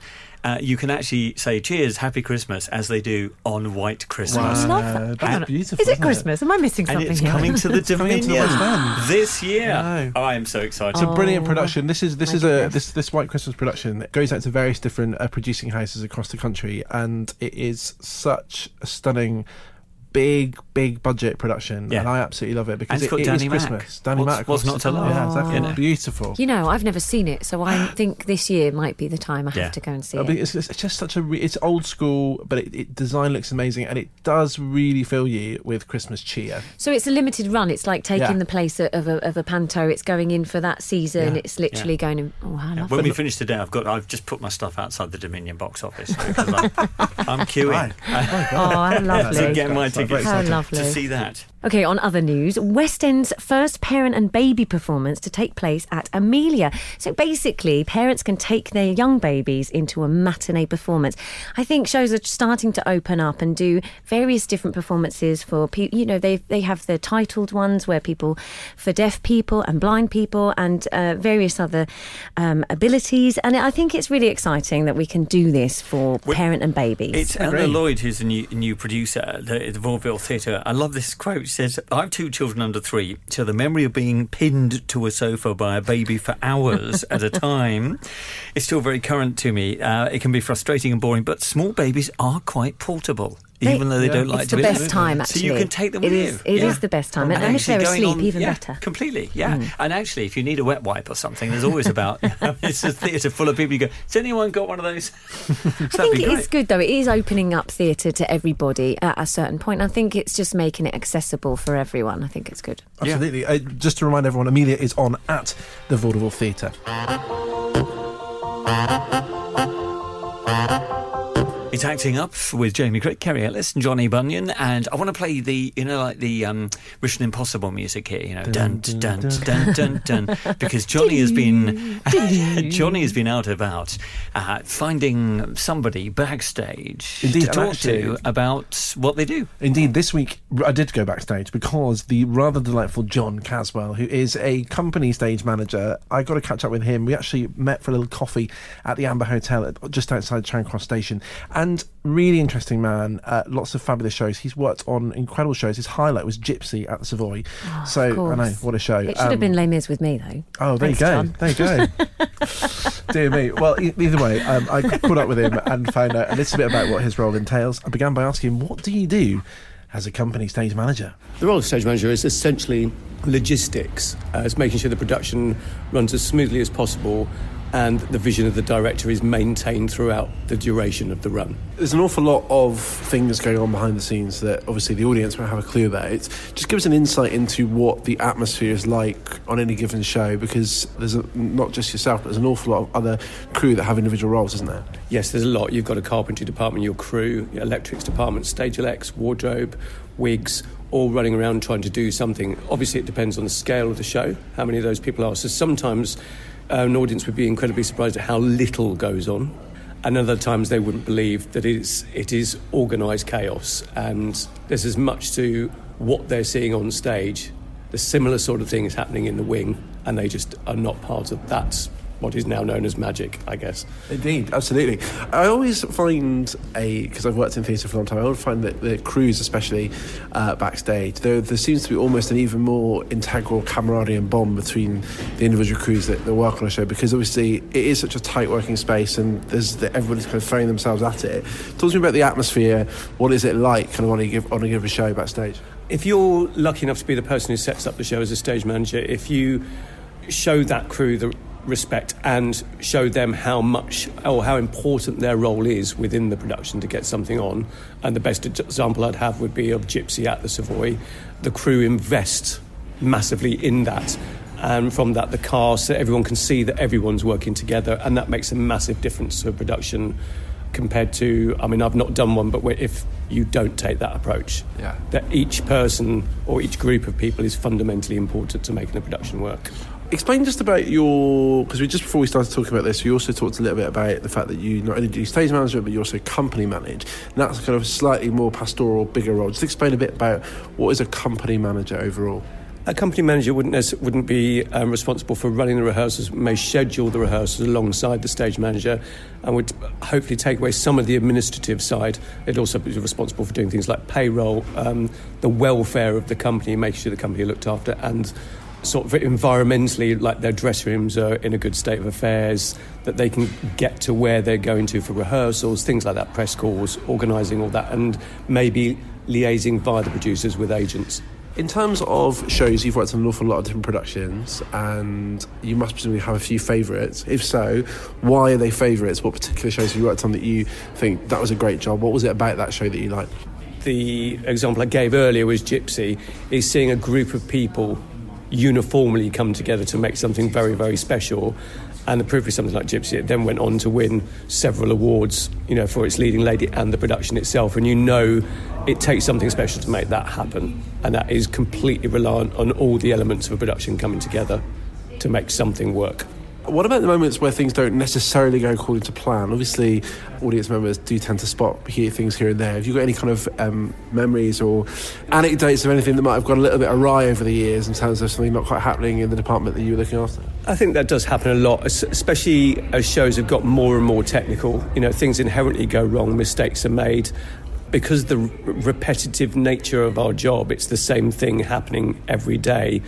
Uh, you can actually say "Cheers, Happy Christmas" as they do on White Christmas.
I love that.
That's
Hang on.
beautiful,
Is it
isn't it?
Christmas? Am I missing something?
And
something
it's
here?
coming to the (laughs)
coming into the
Dominion
West End.
this year.
I.
I am so excited.
It's a brilliant
Oh,
production. This is this
my
is a this this White Christmas production. It goes out to various different uh, producing houses across the country, and it is such a stunning. Big, big budget production,
Yeah.
and I absolutely love it because
And it's
it, it
Danny
is
Mac.
Christmas. Danny
What's-
Mac, of
what's not to love?
Oh, yeah, exactly.
You know.
Beautiful.
You know, I've never seen it, so I think this year might be the time I have
Yeah.
to go and see
I
it.
mean, it's, it's it's just such a re- it's old school, but it, it design looks amazing, and it does really fill you with Christmas cheer.
So it's a limited run. It's like taking
Yeah.
the place of a, of a panto. It's going in for that season.
Yeah.
It's literally
Yeah.
going in. Oh, I
Yeah,
love
when
it.
we finish today, I've got I've just put my stuff outside the Dominion box office because I'm, I'm queuing (laughs)
Right.
Oh, how (laughs)
to
lovely.
get my
That's very
tickets
How lovely.
to see that.
Okay, on other news, West End's first parent and baby performance to take place at Emilia. So basically, parents can take their young babies into a matinee performance. I think shows are starting to open up and do various different performances for people. You know, they they have the titled ones where people, for deaf people and blind people, and uh, various other um, abilities. And I think it's really exciting that we can do this for
Well,
parent and babies.
It's Eleanor Lloyd, who's the new, new producer at the, the Vaudeville Theatre. I love this quote. She says, I have two children under three, so the memory of being pinned to a sofa by a baby for hours at a time is still very current to me. Uh, it can be frustrating and boring, but small babies are quite portable.
They-
even though they
Yeah.
don't like
it's
to
the
be
best time,
So you can take them
It
with
is-
you.
it is the best time. And- and if
actually
they're
going
asleep, even
yeah,
better.
Completely, yeah.
Mm.
And actually, if you need a wet wipe or something, there's always about. (laughs) (laughs) it's a theatre full of people. You go, has anyone got one of those? (laughs)
I think it is good though. It is opening up theatre to everybody at a certain point. I think it's just making it accessible for everyone. I think it's good.
Absolutely. Uh, just to remind everyone, Emilia is on at the Vaudeville Theatre.
It's acting up with Jamie Crick, Kerry Ellis, and Johnny Bunyan, and I want to play the, you know, like the um, Mission Impossible music here, you know, dun dun dun dun dun, dun, (laughs) because Johnny has been (laughs) Johnny has been out about uh, finding somebody backstage
Indeed,
to talk
actually-
to about what they do.
Indeed, this week I did go backstage because the rather delightful John Caswell, who is a company stage manager, I got to catch up with him. We actually met for a little coffee at the Amba Hotel just outside Charing Cross Station. And really interesting man, uh, lots of fabulous shows. He's worked on incredible shows. His highlight was Gypsy at the Savoy. so, I know,
Oh,
what a show.
It should have
Um,
been Les Mis with me though.
Oh, there
Thanks,
you go.
John.
There you go. (laughs) Dear me. Well, e- either way, um, I caught up with him and found out a little bit about what his role entails. I began by asking him, what do you do as a company stage manager?
The role of stage manager is essentially logistics. Uh, it's making sure the production runs as smoothly as possible and the vision of the director is maintained throughout the duration of the run.
There's an awful lot of things going on behind the scenes that obviously the audience won't have a clue about. It's, just give us an insight into what the atmosphere is like on any given show because there's a, not just yourself, but there's an awful lot of other crew that have individual roles, isn't there?
Yes, there's a lot. You've got a carpentry department, your crew, your electrics department, stage elects, wardrobe, wigs, all running around trying to do something. Obviously, it depends on the scale of the show, how many of those people are. So sometimes an audience would be incredibly surprised at how little goes on. And other times they wouldn't believe that it is, it is organised chaos. And there's as much to what they're seeing on stage. The similar sort of thing is happening in the wing, and they just are not part of that what is now known as magic, I guess.
Indeed, absolutely. I always find a because I've worked in theatre for a long time. I always find that the crews, especially uh, backstage, there, there seems to be almost an even more integral camaraderie and bond between the individual crews that, that work on a show because obviously it is such a tight working space and there's the, everybody's kind of throwing themselves at it. Talk to me about the atmosphere. What is it like, kind of on a give on a given show backstage?
If you're lucky enough to be the person who sets up the show as a stage manager, if you show that crew the respect and show them how much or how important their role is within the production to get something on. And the best example I'd have would be of Gypsy at the Savoy. The crew invest massively in that. And from that, the cast, everyone can see that everyone's working together, and that makes a massive difference to a production compared to, I mean, I've not done one, but if you don't take that approach,
Yeah.
that each person or each group of people is fundamentally important to making a production work.
Explain just about your because we just before we started talking about this, we also talked a little bit about the fact that you not only do stage management but you also company manage. And that's kind of a slightly more pastoral, bigger role. Just explain a bit about what is a company manager overall.
A company manager wouldn't wouldn't be um, responsible for running the rehearsals, may schedule the rehearsals alongside the stage manager, and would hopefully take away some of the administrative side. It'd also be responsible for doing things like payroll, um, the welfare of the company, making sure the company are looked after, and sort of environmentally, like their dress rooms are in a good state of affairs, that they can get to where they're going to for rehearsals, things like that, press calls, organising all that, and maybe liaising via the producers with agents.
In terms of shows, you've worked on an awful lot of different productions, and you must presumably have a few favourites. If so, why are they favourites? What particular shows have you worked on that you think that was a great job? What was it about that show that you liked?
The example I gave earlier was Gypsy, is seeing a group of people uniformly come together to make something very, very special. And the proof is something like Gypsy. It then went on to win several awards, you know, for its leading lady and the production itself. And you know, it takes something special to make that happen, and that is completely reliant on all the elements of a production coming together to make something work.
What about the moments where things don't necessarily go according to plan? Obviously, audience members do tend to spot hear things here and there. Have you got any kind of um, memories or anecdotes of anything that might have gone a little bit awry over the years in terms of something not quite happening in the department that you were looking after?
I think that does happen a lot, especially as shows have got more and more technical. You know, things inherently go wrong, mistakes are made. Because the repetitive nature of our job, it's the same thing happening every day.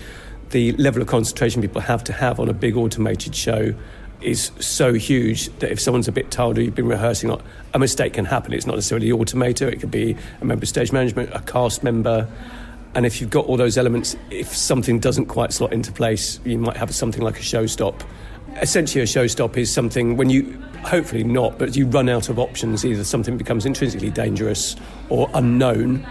The level of concentration people have to have on a big automated show is so huge that if someone's a bit tired or you've been rehearsing, a- mistake can happen. It's not necessarily the automator, it could be a member of stage management, a cast member. And if you've got all those elements, if something doesn't quite slot into place, you might have something like a show stop. Essentially, a show stop is something when you, hopefully not, but you run out of options. Either something becomes intrinsically dangerous or unknown.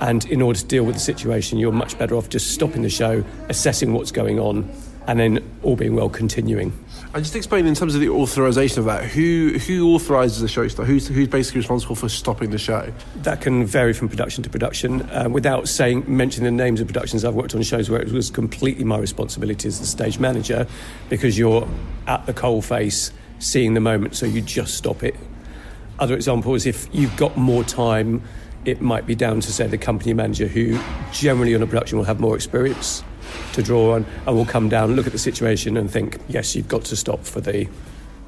And in order to deal with the situation, you're much better off just stopping the show, assessing what's going on, and then, all being well, continuing.
And just explain in terms of the authorization of that. Who who authorizes the show stop? Who's who's basically responsible for stopping the show?
That can vary from production to production. Uh, without saying mentioning the names of productions, I've worked on shows where it was completely my responsibility as the stage manager, because you're at the coal face, seeing the moment, so you just stop it. Other example is if you've got more time, it might be down to say the company manager, who generally on a production will have more experience to draw on, and will come down, look at the situation, and think, yes, you've got to stop for the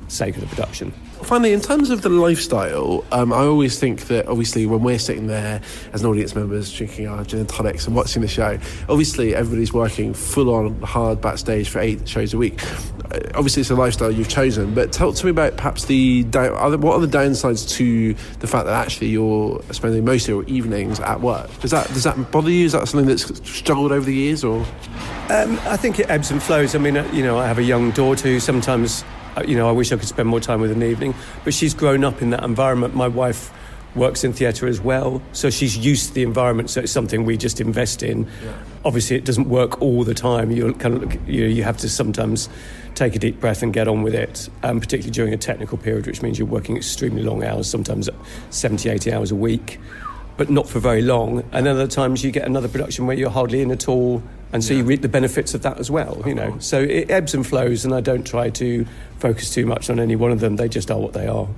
sake of the production.
Finally, in terms of the lifestyle, um, I always think that obviously when we're sitting there as an audience members drinking our gin and tonics and watching the show, obviously everybody's working full on hard backstage for eight shows a week. Uh, obviously, it's a lifestyle you've chosen, but tell to me about perhaps the down, what are the downsides to the fact that actually you're spending most of your evenings at work? Does that does that bother you? Is that something that's struggled over the years, or?
Um, I think it ebbs and flows. I mean, uh, you know, I have a young daughter who sometimes, uh, you know, I wish I could spend more time with in the evening, but she's grown up in that environment. My wife works in theatre as well, so she's used to the environment. So it's something we just invest in. Obviously, it doesn't work all the time. You kind of, you, you have to sometimes take a deep breath and get on with it, um, particularly during a technical period, which means you're working extremely long hours, sometimes 70, 80 hours a week but not for very long. And then other times you get another production where you're hardly in at all, and so you reap the benefits of that as well. You know, so it ebbs and flows, and I don't try to focus too much on any one of them. They just are what they are.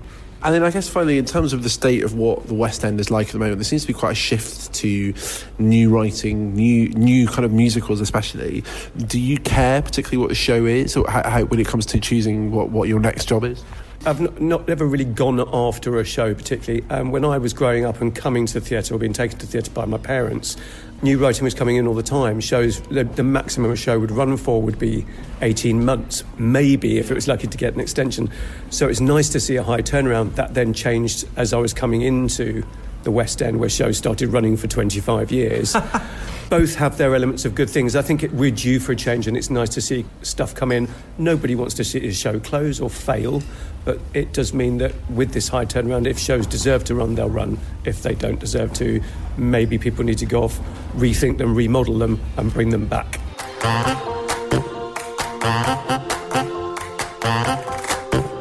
And then I guess finally, in terms of the state of what the West End is like at the moment, there seems to be quite a shift to new writing, new new kind of musicals, especially. Do you care particularly what the show is, or how, how when it comes to choosing what, what your next job is?
I've not, not never really gone after a show particularly. Um, when I was growing up and coming to the theatre or being taken to theatre by my parents, new writing was coming in all the time. Shows the, the maximum a show would run for would be 18 months, maybe if it was lucky to get an extension. So it's nice to see a high turnaround. That then changed as I was coming into the West End, where shows started running for 25 years. (laughs) Both have their elements of good things. I think it, we're due for a change, and it's nice to see stuff come in. Nobody wants to see a show close or fail, but it does mean that with this high turnaround, if shows deserve to run, they'll run. If they don't deserve to, maybe people need to go off, rethink them, remodel them, and bring them back.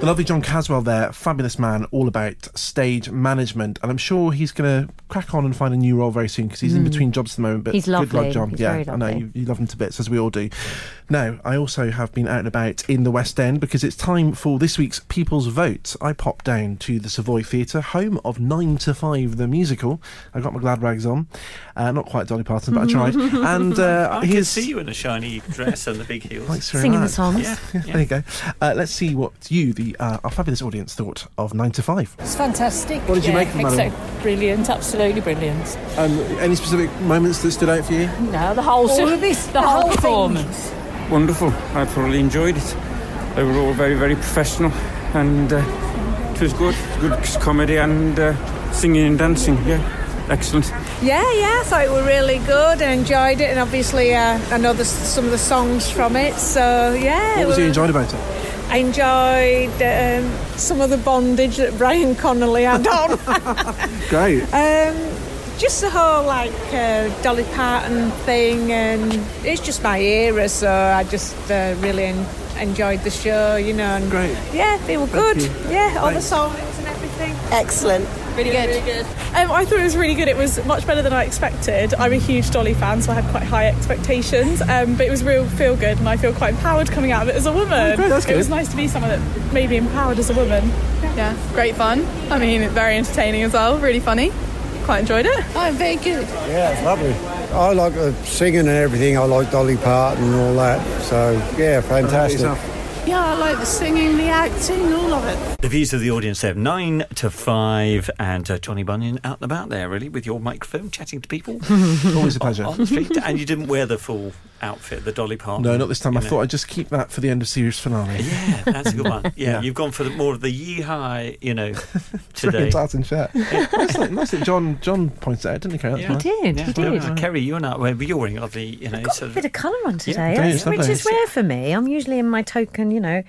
The lovely John Caswell there, fabulous man, all about stage management, and I'm sure he's going to crack on and find a new role very soon because he's in between jobs at the moment. But.
He's
good luck, John.
He's
yeah,
very
I know you, you love him to bits as we all do. Now, I also have been out and about in the West End because it's time for this week's People's Vote. I popped down to the Savoy Theatre, home of Nine to Five, the musical. I got my glad rags on, uh, not quite Dolly Parton, but I tried. (laughs) and uh,
I can
here's
see you in a shiny dress and the big heels.
Thanks very
Singing the
much.
songs.
Yeah,
There you go. Uh, let's see what you, the uh, our fabulous audience, thought of Nine to Five.
It's fantastic.
What did you make of it, madam?
Brilliant, absolutely brilliant.
Um, any specific moments that stood out for you?
No, the whole,
All of this,
the whole performance.
Wonderful. I thoroughly enjoyed it. They were all very, very professional, and uh, it was good. Good comedy and uh, singing and dancing. Yeah, excellent.
Yeah, yeah, I thought it were really good. I enjoyed it, and obviously uh, I know the, some of the songs from it. So yeah,
What
it
was you enjoyed about it?
I enjoyed um, some of the bondage that Brian Conley had on. (laughs)
Great.
um, just the whole like uh, Dolly Parton thing, and it's just my era, so I just uh, really en- enjoyed the show, you know. And
Great.
Yeah, they were
Thank
good.
you.
Yeah, all
Thanks.
the songs and everything.
Excellent.
Really good.
Really good.
Um, I thought it was really good. It was much better than I expected. I'm a huge Dolly fan, so I had quite high expectations. Um, but it was real feel good, and I feel quite empowered coming out of it as a woman.
Oh, great, that's
It was nice to be someone that made me empowered as a woman.
Yeah, great fun. I mean, very entertaining as well, really funny. Quite enjoyed it.
Oh, very good.
Yeah, it's lovely. I like the singing and everything. I like Dolly Parton and all that. So, yeah, fantastic.
Yeah, I like the singing, the acting, all of it.
The views of the audience there, nine to five, and uh, Johnny Bunyan out and about there, really, with your microphone, chatting to people. (laughs)
Always a pleasure.
On the street, and you didn't wear the full outfit, the Dolly Parton.
No, not this time. I
know.
thought I'd just keep that for the end of series finale.
Yeah, that's a good one. (laughs) Yeah,
Yeah.
you've gone for the, more of the yee-hi, you know, (laughs)
Today.
today.
tartan shirt. nice, that, nice that John John points out, didn't he? Kerry? That's
Yeah.
He did,
Yeah,
he did.
yeah. Kerry, you're not wearing, but you're wearing lovely, you know,
Got
sort
a bit of colour on today,
Yeah,
that's- which is rare for me. I'm usually in my token, you know,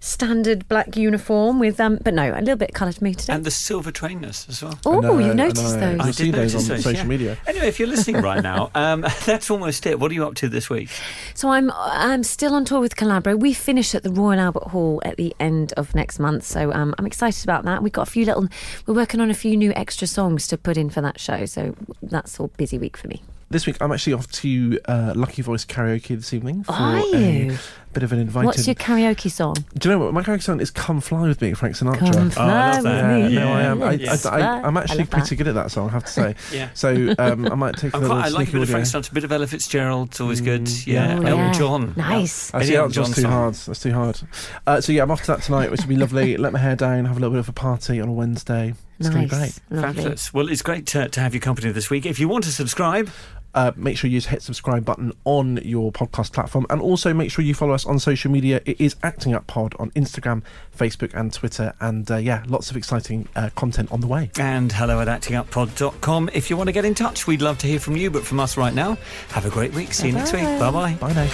standard black uniform with um, but no, a little bit of colour to me today.
and the silver trainers as well.
Oh,
I
you
I
noticed
know.
those?
I
I
see
did
those
notice
on
those,
social
yeah.
media.
Anyway, if you're listening right (laughs) now, um, (laughs) that's almost it. What are you up to this week?
So I'm I'm still on tour with Collabro. We finish at the Royal Albert Hall at the end of next month, so um, I'm excited about that. We've got a few little. We're working on a few new extra songs to put in for that show, so that's all busy week for me.
This week, I'm actually off to uh, Lucky Voice karaoke this evening for
Are
a
you?
Bit of an invited.
What's your karaoke song?
Do you know what my karaoke song is? "Come Fly with Me," Frank Sinatra.
Come fly
Oh, I love
with
that.
me.
Yeah, no, I am. I,
Let's
I,
fly.
am actually
love
pretty
that.
good at that song, I have to say. (laughs)
Yeah.
So um, I might take a
I'm
little
quite, I like a
sneaky
bit of. Frank Sinatra, a bit of Ella Fitzgerald. It's always good.
Mm,
Yeah,
Oh,
Elton
yeah.
John.
Nice.
I see
Elton
that's
John
just too
song.
hard. That's too hard. Uh, so yeah, I'm off to that tonight, which will be lovely. (laughs) Let my hair down, have a little bit of a party on a Wednesday. It's going to be great.
Nice.
Fabulous. Well, it's great to, to have your company this week. If you want to subscribe,
Uh, make sure you hit subscribe button on your podcast platform, and also make sure you follow us on social media. It is Acting Up Pod on Instagram, Facebook, and Twitter. And uh, yeah, lots of exciting uh, content on the way.
and hello at actinguppod.com. If you want to get in touch, we'd love to hear from you. But from us right now, have a great week. See you next week. Bye bye.
Bye now.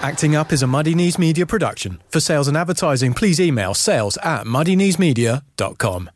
Acting Up is a Muddy Knees Media production. For sales and advertising, please email sales at muddykneesmedia.com.